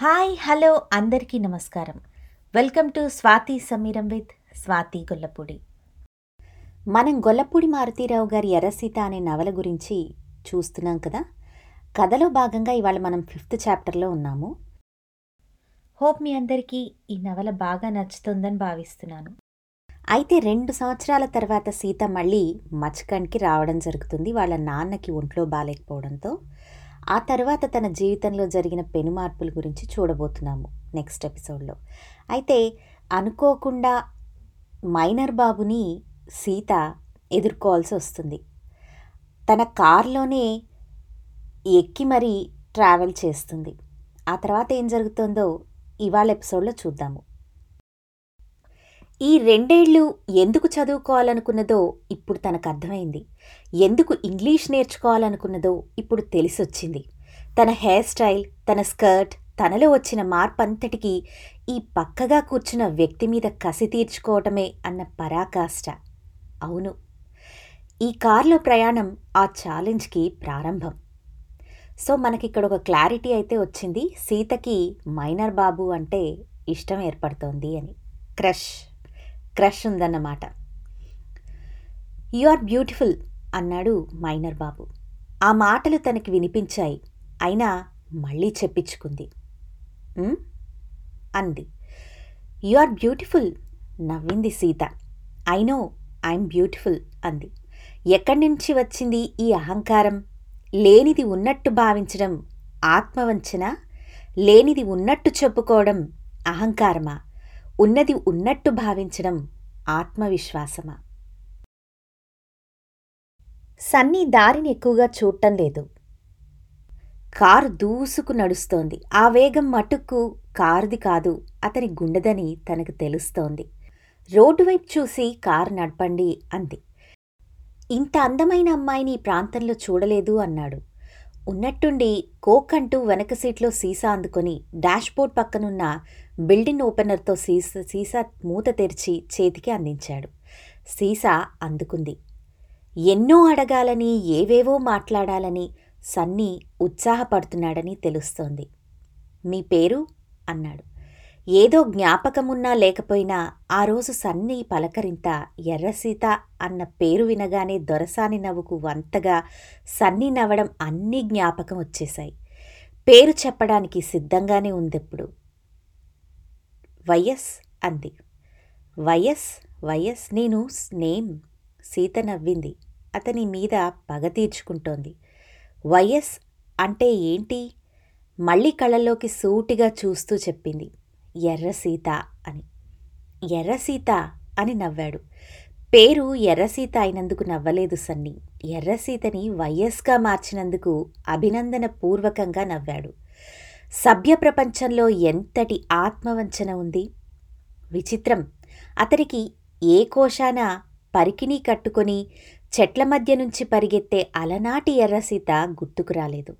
Hi hello అందరికీ నమస్కారం. Welcome to Swathi Sameeram with Swathi Gollapudi. మనం గొల్లపూడి మారుతీరావు గారి ఎర్రసీత అనే నవల గురించి చూస్తున్నాం కదా? కథలో భాగంగా ఇవాళ మనం ఫిఫ్త్ చాప్టర్లో ఉన్నాము. హోప్ మీ అందరికీ ఈ నవల బాగా నచ్చుతుందని భావిస్తున్నాను. అయితే రెండు సంవత్సరాల తర్వాత సీత మళ్ళీ మచ్కండ్కి రావడం జరుగుతుంది. వాళ్ళ నాన్నకి ఒంట్లో బాగాలేకపోవడంతో ఆ తర్వాత తన జీవితంలో జరిగిన పెను మార్పుల గురించి చూడబోతున్నాము నెక్స్ట్ ఎపిసోడ్లో. అయితే అనుకోకుండా మైనర్ బాబుని సీత ఎదుర్కోవాల్సి వస్తుంది. తన కార్లోనే ఎక్కి మరీ ట్రావెల్ చేస్తుంది. ఆ తర్వాత ఏం జరుగుతుందో ఇవాళ ఎపిసోడ్లో చూద్దాము. ఈ రెండేళ్ళు ఎందుకు చదువుకోవాలనుకున్నదో ఇప్పుడు తనకు అర్థమైంది ఎందుకు ఇంగ్లీష్ నేర్చుకోవాలనుకున్నదో ఇప్పుడు తెలిసొచ్చింది. తన హెయిర్ స్టైల్ తన స్కర్ట్ తనలో వచ్చిన మార్పంతటికీ ఈ పక్కగా కూర్చున్న వ్యక్తి మీద కసి తీర్చుకోవటమే అన్న పరాకాష్ట. అవును. ఈ కార్లో ప్రయాణం ఆ ఛాలెంజ్కి ప్రారంభం. సో మనకిక్కడ ఒక క్లారిటీ అయితే వచ్చింది. సీతకి మైనర్ బాబు అంటే ఇష్టం ఏర్పడుతోంది అని. క్రష్. క్రష్ ఉందన్నమాట. యు ఆర్ బ్యూటిఫుల్ అన్నాడు మైనర్ బాబు. ఆ మాటలు తనకి వినిపించాయి. అయినా మళ్ళీ చెప్పించుకుంది. అంది. యు ఆర్ బ్యూటిఫుల్ నవ్వింది Sita. I know I'm beautiful అంది. ఎక్కడి నుంచి వచ్చింది ఈ అహంకారం? లేనిది ఉన్నట్టు భావించడం ఆత్మవంచన? లేనిది ఉన్నట్టు చెప్పుకోవడం అహంకారమా? ఉన్నది ఉన్నట్టు భావించడం ఆత్మవిశ్వాసమా? సన్నీ దారిని ఎక్కువగా చూడటం లేదు. కారు దూసుకు నడుస్తోంది. ఆ వేగం మటుక్కు కారుది కాదు అతని గుండెదని తనకు తెలుస్తోంది. రోడ్డు వైపు చూసి కారు నడపండి అంది. ఇంత అందమైన అమ్మాయిని ఈ ప్రాంతంలో చూడలేదు అన్నాడు. ఉన్నట్టుండి కోక్ అంటూ వెనక సీట్లో సీసా అందుకొని డాష్బోర్డ్ పక్కనున్న బిల్డింగ్ ఓపెనర్తో సీసా సీసా మూత తెరిచి చేతికి అందించాడు. సీసా అందుకుంది. ఎన్నో అడగాలని ఏవేవో మాట్లాడాలని సన్నీ ఉత్సాహపడుతున్నాడని తెలుస్తోంది. మీ పేరు? అన్నాడు. ఏదో జ్ఞాపకమున్నా లేకపోయినా ఆ రోజు సన్నీ పలకరింత ఎర్రసీత అన్న పేరు వినగానే దొరసాని నవ్వుకు వంతగా సన్నీ నవ్వడం అన్నీ జ్ఞాపకం వచ్చేశాయి. పేరు చెప్పడానికి సిద్ధంగానే ఉందెప్పుడు. వైఎస్ అంది. వైఎస్ వైఎస్ నేను నేమ్ సీత నవ్వింది. అతని మీద పగ తీర్చుకుంటోంది. వైఎస్ అంటే ఏంటి? మళ్ళీ కళ్ళల్లోకి సూటిగా చూస్తూ చెప్పింది. ఎర్ర సీత అని. ఎర్ర సీత అని నవ్వాడు. పేరు ఎర్రసీత అయినందుకు నవ్వలేదు సన్ని. ఎర్రసీతని వైఎస్గా మార్చినందుకు అభినందన పూర్వకంగా నవ్వాడు. సభ్య ప్రపంచంలో ఎంతటి ఆత్మవంచన ఉంది? విచిత్రం. అతనికి ఏ కోశాన పరికిణీ కట్టుకొని చెట్ల మధ్య నుంచి పరిగెత్తే అలనాటి ఎర్రసీత గుర్తుకు రాలేదు.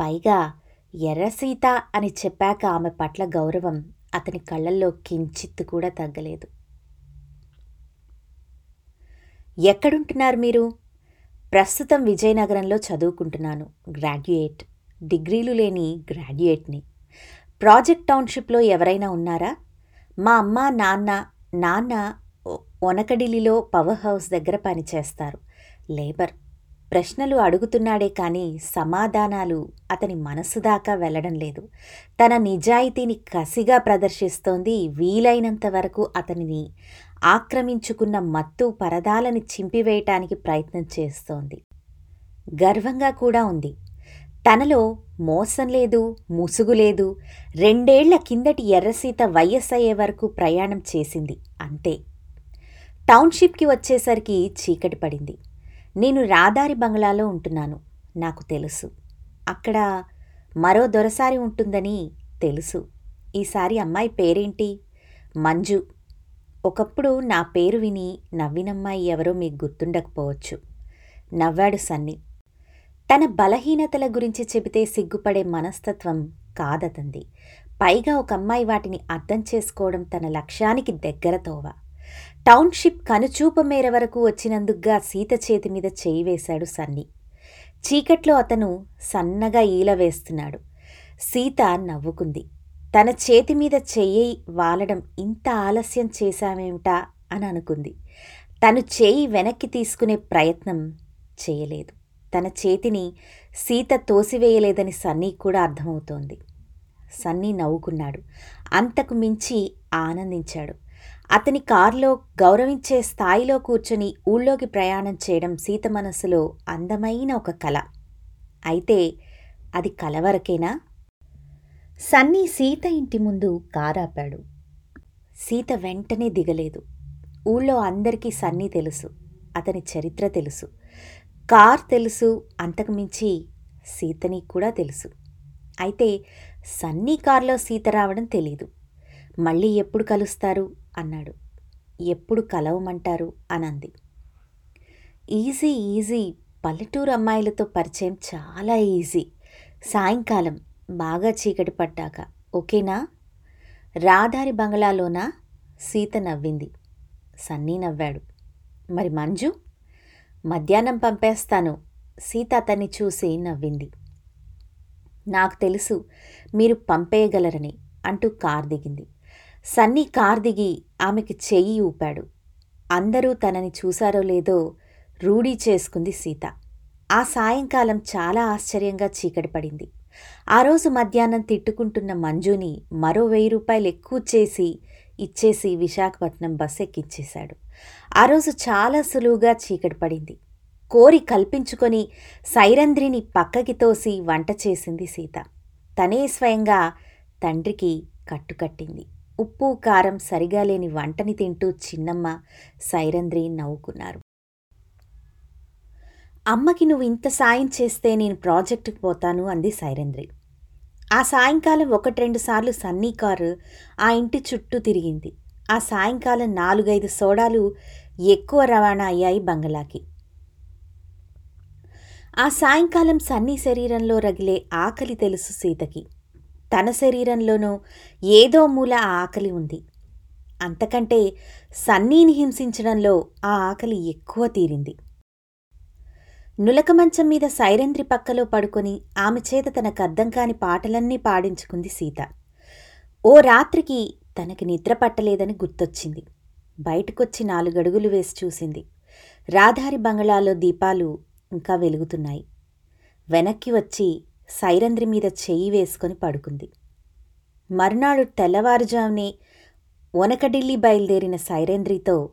పైగా ఎర్రసీత అని చెప్పాక ఆమె పట్ల గౌరవం అతని కళ్ళల్లో కించిత్తు కూడా తగ్గలేదు. ఎక్కడుంటున్నారు మీరు? ప్రస్తుతం విజయనగరంలో చదువుకుంటున్నాను. గ్రాడ్యుయేట్. డిగ్రీలు లేని గ్రాడ్యుయేట్ని. ప్రాజెక్ట్ టౌన్షిప్లో ఎవరైనా ఉన్నారా? మా అమ్మ నాన్న నాన్న ఒ- ఒనకడిలిలో పవర్ హౌస్ దగ్గర పనిచేస్తారు. లేబర్. ప్రశ్నలు అడుగుతున్నాడే కానీ సమాధానాలు అతని మనసు దాకా వెళ్ళడం లేదు. తన నిజాయితీని కసిగా ప్రదర్శిస్తోంది వీలైనంత వరకు అతనిని ఆక్రమించుకున్న మత్తు పరదాలని చింపివేయటానికి ప్రయత్నం చేస్తోంది. గర్వంగా కూడా ఉంది. తనలో మోసం లేదు ముసుగు లేదు. రెండేళ్ళ కిందటి ఎర్రసీత వైఎస్ అయ్యే వరకు ప్రయాణం చేసింది అంతే. టౌన్షిప్కి వచ్చేసరికి చీకటి పడింది. నేను రాదారి బంగ్లాలో ఉంటున్నాను నాకు తెలుసు. అక్కడ మరో దొరసారి ఉంటుందని తెలుసు. ఈసారి అమ్మాయి పేరేంటి? మంజు. ఒకప్పుడు నా పేరు విని నవ్వినమ్మాయి ఎవరో మీకు గుర్తుండకపోవచ్చు. నవ్వాడు సన్ని. తన బలహీనతల గురించి చెబితే సిగ్గుపడే మనస్తత్వం కాదతంది. పైగా ఒక అమ్మాయి వాటిని అర్థం చేసుకోవడం తన లక్ష్యానికి దగ్గర తోవ. టౌన్షిప్ కనుచూపు మేర వరకు వచ్చినందుకుగా సీత చేతి మీద చేయి వేశాడు సన్ని. చీకట్లో అతను సన్నగా ఈల వేస్తున్నాడు. సీత నవ్వుకుంది. తన చేతి మీద చెయ్యి వాలడం ఇంత ఆలస్యం చేశామేమిటా అని అనుకుంది తను చేయి వెనక్కి తీసుకునే ప్రయత్నం చేయలేదు. తన చేతిని సీత తోసివేయలేదని సన్నీ కూడా అర్థమవుతోంది. సన్నీ నవ్వుకున్నాడు. అంతకు మించి ఆనందించాడు. అతని కారులో గౌరవించే స్థాయిలో కూర్చొని ఊళ్ళోకి ప్రయాణం చేయడం సీత మనసులో అందమైన ఒక కళ అయితే అది కల వరకేనా? సన్నీ సీత ఇంటి ముందు కారాపాడు. సీత వెంటనే దిగలేదు. ఊళ్ళో అందరికీ సన్నీ తెలుసు. అతని చరిత్ర తెలుసు. కార్ తెలుసు అంతకుమించి సీతని కూడా తెలుసు. అయితే సన్నీ కార్లో సీత రావడం తెలీదు. మళ్ళీ ఎప్పుడు కలుస్తారు? అన్నాడు. ఎప్పుడు కలవమంటారు? అనంది. Easy easy. పల్లెటూరు అమ్మాయిలతో పరిచయం చాలా ఈజీ. సాయంకాలం బాగా చీకటి పడ్డాక. ఓకేనా? రాధారి బంగ్లాలోనా? సీత నవ్వింది. సన్నీ నవ్వాడు. మరి మంజు? మధ్యాహ్నం పంపేస్తాను. సీత అతన్ని చూసి నవ్వింది. నాకు తెలుసు మీరు పంపేయగలరని అంటూ కార్ దిగింది. సన్నీ కార్ దిగి ఆమెకి చెయ్యి ఊపాడు. అందరూ తనని చూశారో లేదో రూఢీ చేసుకుంది సీత. ఆ సాయంకాలం చాలా ఆశ్చర్యంగా చీకటి పడింది. ఆ రోజు మధ్యాహ్నం తిట్టుకుంటున్న మంజుని మరో వెయ్యి రూపాయలు ఎక్కువ చేసి ఇచ్చేసి విశాఖపట్నం బస్ ఎక్కించేశాడు ఆ రోజు చాలా సులువుగా చీకటి పడింది. కోరి కల్పించుకొని సైరంధ్రిని పక్కకి తోసి వంట చేసింది సీత. తనే స్వయంగా తండ్రికి కట్టుకట్టింది ఉప్పు కారం సరిగా లేని వంటని తింటూ చిన్నమ్మ సైరంధ్రి నవ్వుకున్నారు. అమ్మకి నువ్వు ఇంత సాయం చేస్తే నేను ప్రాజెక్టుకు పోతాను అంది సైరంధ్రి. ఆ సాయంకాలం ఒకటి రెండు సార్లు సన్నీ కారు ఆ ఇంటి చుట్టూ తిరిగింది. ఆ సాయంకాలం నాలుగైదు సోడాలు ఎక్కువ రవాణా అయ్యాయి బంగళాకి ఆ సాయంకాలం సన్నీ శరీరంలో రగిలే ఆకలి తెలుసు సీతకి. తన శరీరంలోనూ ఏదో మూల ఆ ఆకలి ఉంది. అంతకంటే సన్నీని హింసించడంలో ఆ ఆకలి ఎక్కువ తీరింది. నులక మంచం మీద సైరంద్రి పక్కలో పడుకొని ఆమె చేత తనకు అర్థం కాని పాటలన్నీ పాడించుకుంది సీత. ఓ రాత్రికి తనకి నిద్ర పట్టలేదని గుర్తొచ్చింది. బయటకొచ్చి నాలుగడుగులు వేసి చూసింది. రాధారి బంగళాలో దీపాలు ఇంకా వెలుగుతున్నాయి. వెనక్కి వచ్చి సైరంద్రి మీద చెయ్యి వేసుకొని పడుకుంది. మర్నాడు తెల్లవారుజామునే ఒనకడిల్లి బయలుదేరిన సైరేంద్రితో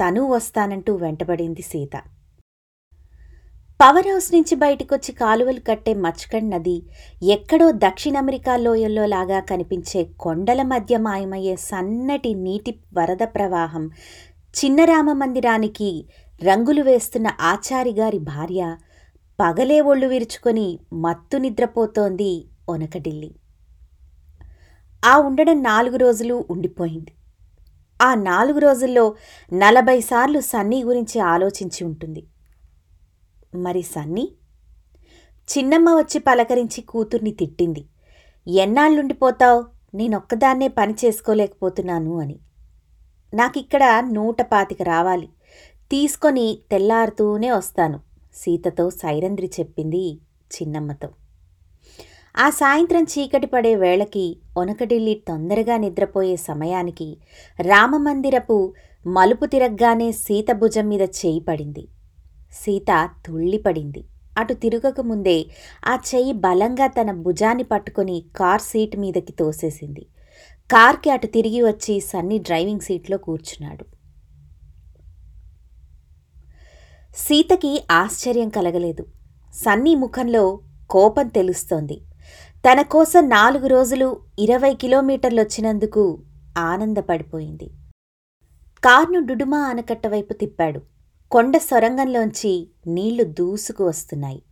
తనూ వస్తానంటూ వెంటబడింది సీత. పవర్ హౌస్ నుంచి బయటికొచ్చి కాలువలు కట్టే మచ్కండ్ నది ఎక్కడో దక్షిణ అమెరికా లోయల్లో లాగా కనిపించే కొండల మధ్య మాయమయ్యే సన్నటి నీటి వరద ప్రవాహం చిన్నరామ మందిరానికి రంగులు వేస్తున్న ఆచారిగారి భార్య పగలే ఒళ్ళు విరుచుకొని మత్తు నిద్రపోతోంది ఒనకడిల్లి ఆ ఉండడం నాలుగు రోజులు ఉండిపోయింది. ఆ నాలుగు రోజుల్లో నలభై సార్లు సన్నీ గురించి ఆలోచించి ఉంటుంది. మరి సన్నీ? చిన్నమ్మ వచ్చి పలకరించి కూతుర్ని తిట్టింది. ఎన్నాళ్ళుండిపోతావు? నేనొక్కదాన్నే పని చేసుకోలేకపోతున్నాను అని. నాకిక్కడ నూట పాతిక రావాలి. తీసుకొని తెల్లారుతూనే వస్తాను సీతతో సైరంధ్రి చెప్పింది చిన్నమ్మతో. ఆ సాయంత్రం చీకటి పడే వేళకి ఒనకడిల్లి తొందరగా నిద్రపోయే సమయానికి రామమందిరపు మలుపు తిరగ్గానే సీత భుజం మీద చేయి పడింది. సీత తుళ్ళిపడింది. అటు తిరగక ముందే ఆ చెయ్యి బలంగా తన భుజాన్ని పట్టుకొని కార్ సీట్ మీదకి తోసేసింది. కార్కి అటు తిరిగి వచ్చి సన్నీ డ్రైవింగ్ సీట్లో కూర్చున్నాడు. సీతకి ఆశ్చర్యం కలగలేదు. సన్నీ ముఖంలో కోపం తెలుస్తోంది. తన కోసం నాలుగు రోజులు ఇరవై కిలోమీటర్లు వచ్చినందుకు ఆనందపడిపోయింది. కార్ను డుడుమా ఆనకట్ట వైపు తిప్పాడు. కొండ సొరంగంలోంచి నీళ్ళు దూసుకు వస్తున్నాయి.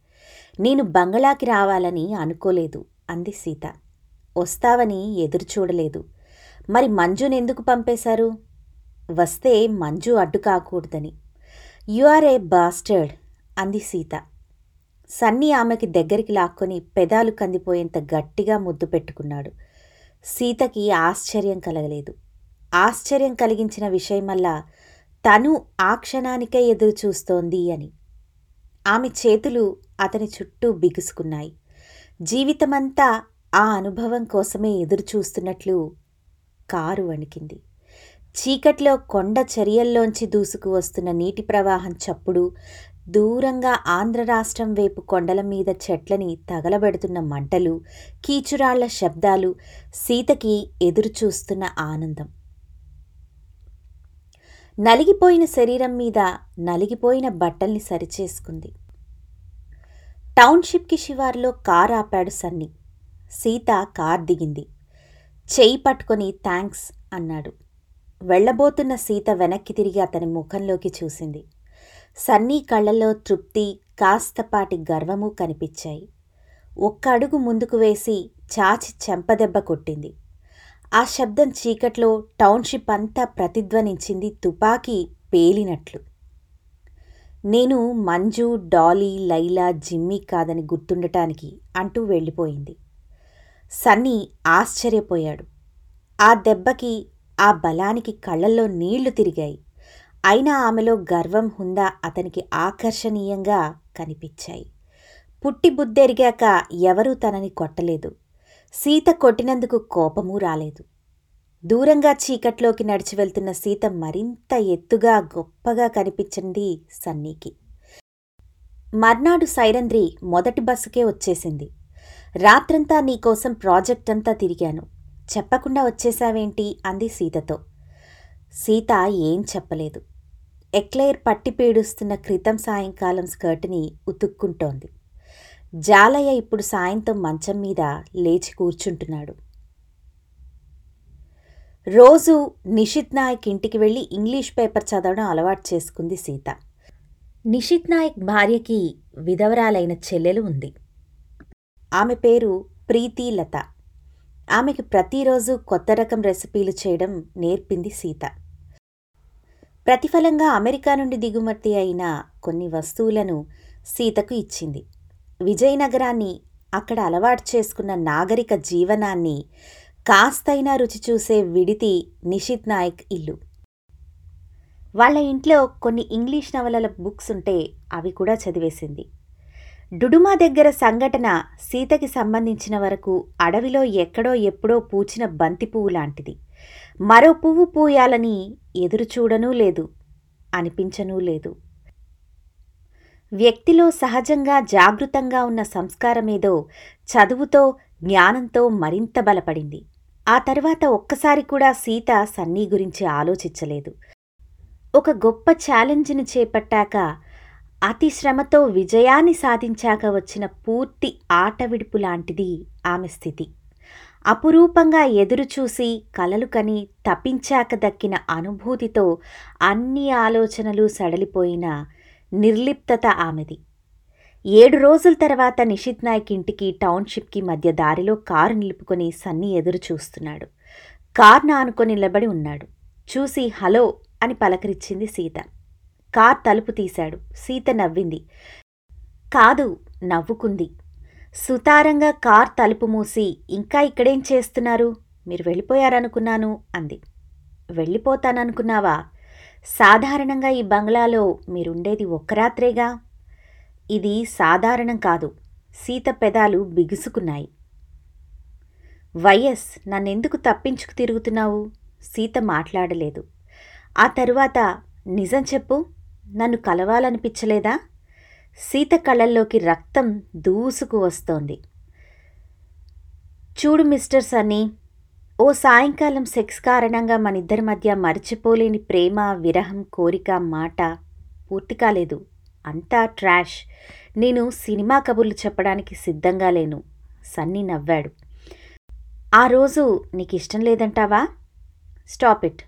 నేను బంగళాకి రావాలని అనుకోలేదు అంది సీత. వస్తావని ఎదురుచూడలేదు మరి మంజునెందుకు పంపేశారు? వస్తే మంజు అడ్డు కాకూడదని. యు ఆర్ ఏ బాస్టర్డ్ అంది సీత. సన్నీ ఆమెకి దగ్గరికి లాక్కొని పెదాలు కందిపోయేంత గట్టిగా ముద్దు పెట్టుకున్నాడు. సీతకి ఆశ్చర్యం కలగలేదు. ఆశ్చర్యం కలిగించిన విషయమల్లా తను ఆ క్షణానికే ఎదురు చూస్తోంది అని. ఆమె చేతులు అతని చుట్టూ బిగుసుకున్నాయి. జీవితమంతా ఆ అనుభవం కోసమే ఎదురు చూస్తున్నట్లు కారు వణికింది. చీకట్లో కొండ చర్యల్లోంచి దూసుకు వస్తున్న నీటి ప్రవాహం చప్పుడు దూరంగా ఆంధ్ర రాష్ట్రం వైపు కొండల మీద చెట్లని తగలబెడుతున్న మంటలు కీచురాళ్ళ శబ్దాలు సీతకి ఎదురుచూస్తున్న ఆనందం. నలిగిపోయిన శరీరం మీద నలిగిపోయిన బట్టల్ని సరిచేసుకుంది. టౌన్షిప్కి శివార్లో కార్ ఆపాడు సన్నీ. సీత కార్ దిగింది. చేయి పట్టుకొని థ్యాంక్స్ అన్నాడు. వెళ్ళబోతున్న సీత వెనక్కి తిరిగి అతని ముఖంలోకి చూసింది. సన్నీ కళ్ళల్లో తృప్తి కాస్తపాటి గర్వము కనిపించాయి. ఒక్క అడుగు ముందుకు వేసి చాచి చెంపదెబ్బ కొట్టింది. ఆ శబ్దం చీకట్లో టౌన్షిప్ అంతా ప్రతిధ్వనించింది తుపాకీ పేలినట్లు. నేను మంజు డాలీ లైలా జిమ్మీ కాదని గుర్తుండటానికి అంటూ వెళ్ళిపోయింది. సన్నీ ఆశ్చర్యపోయాడు. ఆ దెబ్బకి ఆ బలానికి కళ్ళల్లో నీళ్ళు తిరిగాయి. అయినా ఆమెలో గర్వం హుందా అతనికి ఆకర్షణీయంగా కనిపించాయి. పుట్టి బుద్ధెరిగాక ఎవరూ తనని కొట్టలేదు. సీత కొట్టినందుకు కోపమూ రాలేదు. దూరంగా చీకట్లోకి నడిచి వెళ్తున్న సీత మరింత ఎత్తుగా గొప్పగా కనిపించింది సన్నీకి. మర్నాడు సైరంద్రి మొదటి బస్సుకే వచ్చేసింది. రాత్రంతా నీకోసం ప్రాజెక్ట్ అంతా తిరిగాను. చెప్పకుండా వచ్చేశావేంటి? అంది సీతతో. సీత ఏం చెప్పలేదు. ఎక్లైర్ పట్టి పీడుస్తున్న క్రితం సాయంకాలం స్కర్ట్ని ఉతుక్కుంటోంది. జాలయ్య ఇప్పుడు సాయంత్రం మంచం మీద లేచి కూర్చుంటున్నాడు. రోజు నిషిత్ నాయక్ ఇంటికి వెళ్ళి ఇంగ్లీష్ పేపర్ చదవడం అలవాటు చేసుకుంది సీత. నిషిత్ నాయక్ భార్యకి విధవరాలైన చెల్లెలు ఉంది. ఆమె పేరు ప్రీతి లత. ఆమెకి ప్రతిరోజు కొత్త రకం రెసిపీలు చేయడం నేర్పింది సీత. ప్రతిఫలంగా అమెరికా నుండి దిగుమతి అయిన కొన్ని వస్తువులను సీతకు ఇచ్చింది. విజయనగరాన్ని అక్కడ అలవాటు చేసుకున్న నాగరిక జీవనాన్ని కాస్తైనా రుచి చూసే విడితి నిషిత్ నాయక్ ఇల్లు. వాళ్ళ ఇంట్లో కొన్ని ఇంగ్లీష్ నవలల బుక్స్ ఉంటే అవి కూడా చదివేసింది. డుడుమా దగ్గర సంఘటన సీతకి సంబంధించిన వరకు అడవిలో ఎక్కడో ఎప్పుడో పూచిన బంతి పువ్వు లాంటిది. మరో పువ్వు పూయాలని ఎదురుచూడనూ లేదు అనిపించనూ లేదు. వ్యక్తిలో సహజంగా జాగృతంగా ఉన్న సంస్కారమేదో చదువుతో జ్ఞానంతో మరింత బలపడింది. ఆ తర్వాత ఒక్కసారి కూడా సీత సన్నీ గురించి ఆలోచించలేదు. ఒక గొప్ప ఛాలెంజ్ని చేపట్టాక అతి శ్రమతో విజయాన్ని సాధించాక వచ్చిన పూర్తి ఆటవిడుపు లాంటిది ఆమె స్థితి. అపురూపంగా ఎదురుచూసి కలలు కని తప్పించాక దక్కిన అనుభూతితో అన్ని ఆలోచనలు సడలిపోయిన నిర్లిప్తత ఆమెది. ఏడు రోజుల తర్వాత నిషిత్ నాయక్ ఇంటికి టౌన్షిప్కి మధ్య దారిలో కారు నిలుపుకొని సన్నీ ఎదురు చూస్తున్నాడు. కార్ను ఆనుకొని నిలబడి ఉన్నాడు. చూసి హలో అని పలకరించింది సీత. కార్ తలుపు తీశాడు. సీత నవ్వింది. కాదు నవ్వుకుంది. సుతారంగా కార్ తలుపు మూసి ఇంకా ఇక్కడేం చేస్తున్నారు? మీరు వెళ్ళిపోయారనుకున్నాను అంది. వెళ్ళిపోతాననుకున్నావా? సాధారణంగా ఈ బంగ్లాలో మీరుండేది ఒక్క రాత్రేగా? ఇది సాధారణం కాదు. సీత పెదాలు బిగుసుకున్నాయి. వైఎస్ నన్నెందుకు తప్పించుకు తిరుగుతున్నావు? సీత మాట్లాడలేదు. ఆ తరువాత నిజం చెప్పు నన్ను కలవాలనిపించలేదా? సీత కళ్ళల్లోకి రక్తం దూసుకు వస్తోంది. చూడు మిస్టర్ సన్నీ ఓ సాయంకాలం సెక్స్ కారణంగా మనిద్దరి మధ్య మరచిపోలేని ప్రేమ విరహం కోరిక మాట పూర్తి కాలేదు. అంతా ట్రాష్. నేను సినిమా కబుర్లు చెప్పడానికి సిద్ధంగా లేను. సన్నీ నవ్వాడు. ఆ రోజు నీకు ఇష్టం లేదంటావా? Stop it.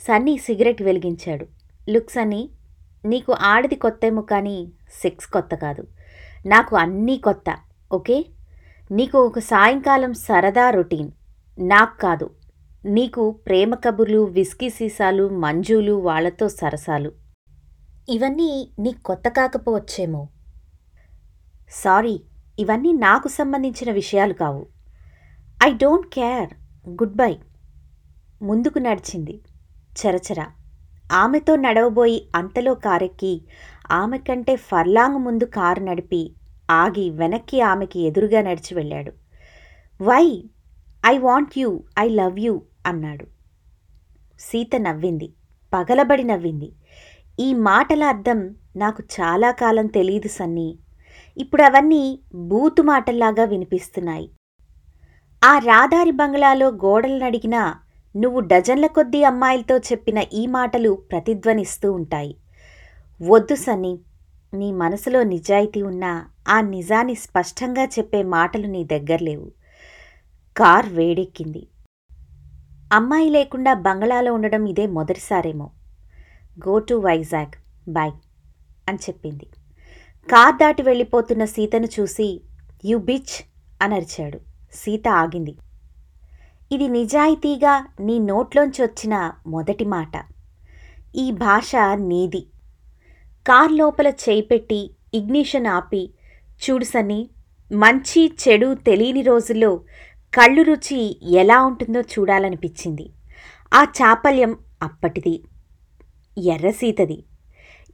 సన్నీ సిగరెట్ వెలిగించాడు. లుక్ సన్నీ నీకు ఆడది కొత్తేమో కానీ సెక్స్ కొత్త కాదు. నాకు అన్నీ కొత్త ఓకే? నీకు ఒక సాయంకాలం సరదా రొటీన్. నాకు కాదు. నీకు ప్రేమ కబుర్లు విస్కీ సీసాలు మంజులు వాళ్ళతో సరసాలు. ఇవన్నీ నీ కొత్త కాకపోవచ్చేమో. సారీ ఇవన్నీ నాకు సంబంధించిన విషయాలు కావు. I don't care. Good bye. ముందుకు నడిచింది. చరచర. ఆమెతో నడవబోయి అంతలో కారెక్కి ఆమె కంటే ఫర్లాంగ్ ముందు కారు నడిపి ఆగి వెనక్కి ఆమెకి ఎదురుగా నడిచి వెళ్ళాడు. Why? I want you I love you అన్నాడు. సీత నవ్వింది పగలబడి నవ్వింది. ఈ మాటల అర్థం నాకు చాలా కాలం తెలియదు సన్నీ. ఇప్పుడు అవన్నీ బూతు మాటల్లాగా వినిపిస్తున్నాయి. ఆ రాదారి బంగ్లాలో గోడలు నడిగినా నువ్వు డజన్ల కొద్దీ అమ్మాయిలతో చెప్పిన ఈ మాటలు ప్రతిధ్వనిస్తూ ఉంటాయి. వద్దు సన్నీ నీ మనసులో నిజాయితీ ఉన్నా ఆ నిజాన్ని స్పష్టంగా చెప్పే మాటలు నీ దగ్గర లేవు. కార్ వేడెక్కింది. అమ్మాయి లేకుండా బంగ్లాలో ఉండడం ఇదే మొదటిసారేమో. గో టు వైజాగ్ బాయ్ అని చెప్పింది. కార్ దాటి వెళ్ళిపోతున్న సీతను చూసి యు బిచ్ అని అరిచాడు. సీత ఆగింది. ఇది నిజాయితీగా నీ నోట్లోంచి వచ్చిన మొదటి మాట. ఈ భాష నీది. కార్ లోపల చేయి పెట్టి ఇగ్నిషన్ ఆపి చూడు సన్ని మంచి చెడు తెలియని రోజుల్లో కళ్ళు రుచి ఎలా ఉంటుందో చూడాలనిపించింది. ఆ చాపల్యం అప్పటిది ఎర్రసీతది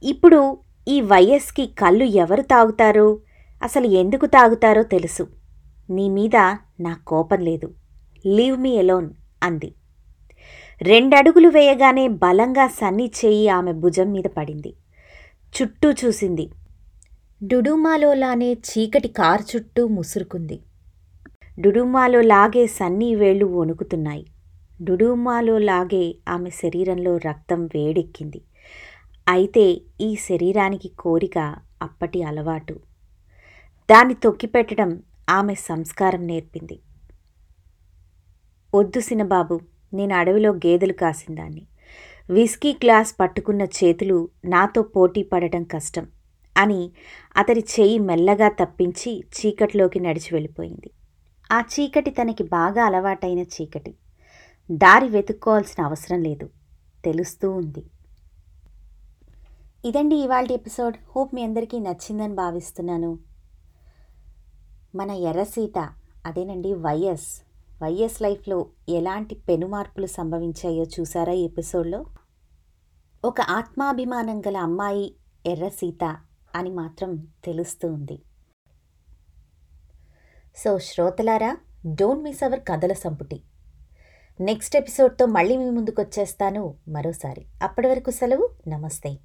ఇప్పుడు ఈ వయస్కి కళ్ళు ఎవరు తాగుతారో? అసలు ఎందుకు తాగుతారో తెలుసు. నీ మీద నా కోపం లేదు. లీవ్ మీ ఎలోన్ అంది. రెండడుగులు వేయగానే బలంగా సన్ని చేయి ఆమె భుజం మీద పడింది. చుట్టూ చూసింది. డుడుమాలోలానే చీకటి కారు చుట్టూ ముసురుకుంది. డుడుమాలో లాగే సన్నీ వేళ్ళు వణుకుతున్నాయి. డుడుమాలో లాగే ఆమె శరీరంలో రక్తం వేడెక్కింది. అయితే ఈ శరీరానికి కోరిక అప్పటి అలవాటు. దాన్ని తొక్కిపెట్టడం ఆమె సంస్కారం నేర్పింది. వద్దు సినబాబు నేను అడవిలో గేదెలు కాసిందాన్ని. విస్కీ గ్లాస్ పట్టుకున్న చేతులు నాతో పోటీ పడటం కష్టం అని అతడి చేయి మెల్లగా తప్పించి చీకట్లోకి నడిచి వెళ్ళిపోయింది. ఆ చీకటి తనకి బాగా అలవాటైన చీకటి. దారి వెతుక్కోవాల్సిన అవసరం లేదు. తెలుస్తూ ఉంది. ఇదండి ఇవాళ ఎపిసోడ్. హోప్ మీ అందరికీ నచ్చిందని భావిస్తున్నాను. మన ఎర్రసీత అదేనండి వైఎస్. వైఎస్ లైఫ్లో ఎలాంటి పెను మార్పులు సంభవించాయో చూసారా ఈ ఎపిసోడ్లో? ఒక ఆత్మాభిమానం గల అమ్మాయి ఎర్రసీత అని మాత్రం తెలుస్తూ ఉంది. సో శ్రోతలారా డోంట్ మిస్ అవర్ కథల సంపుటి. నెక్స్ట్ ఎపిసోడ్తో మళ్ళీ మీ ముందుకు వచ్చేస్తాను మరోసారి అప్పటి వరకు సెలవు. నమస్తే.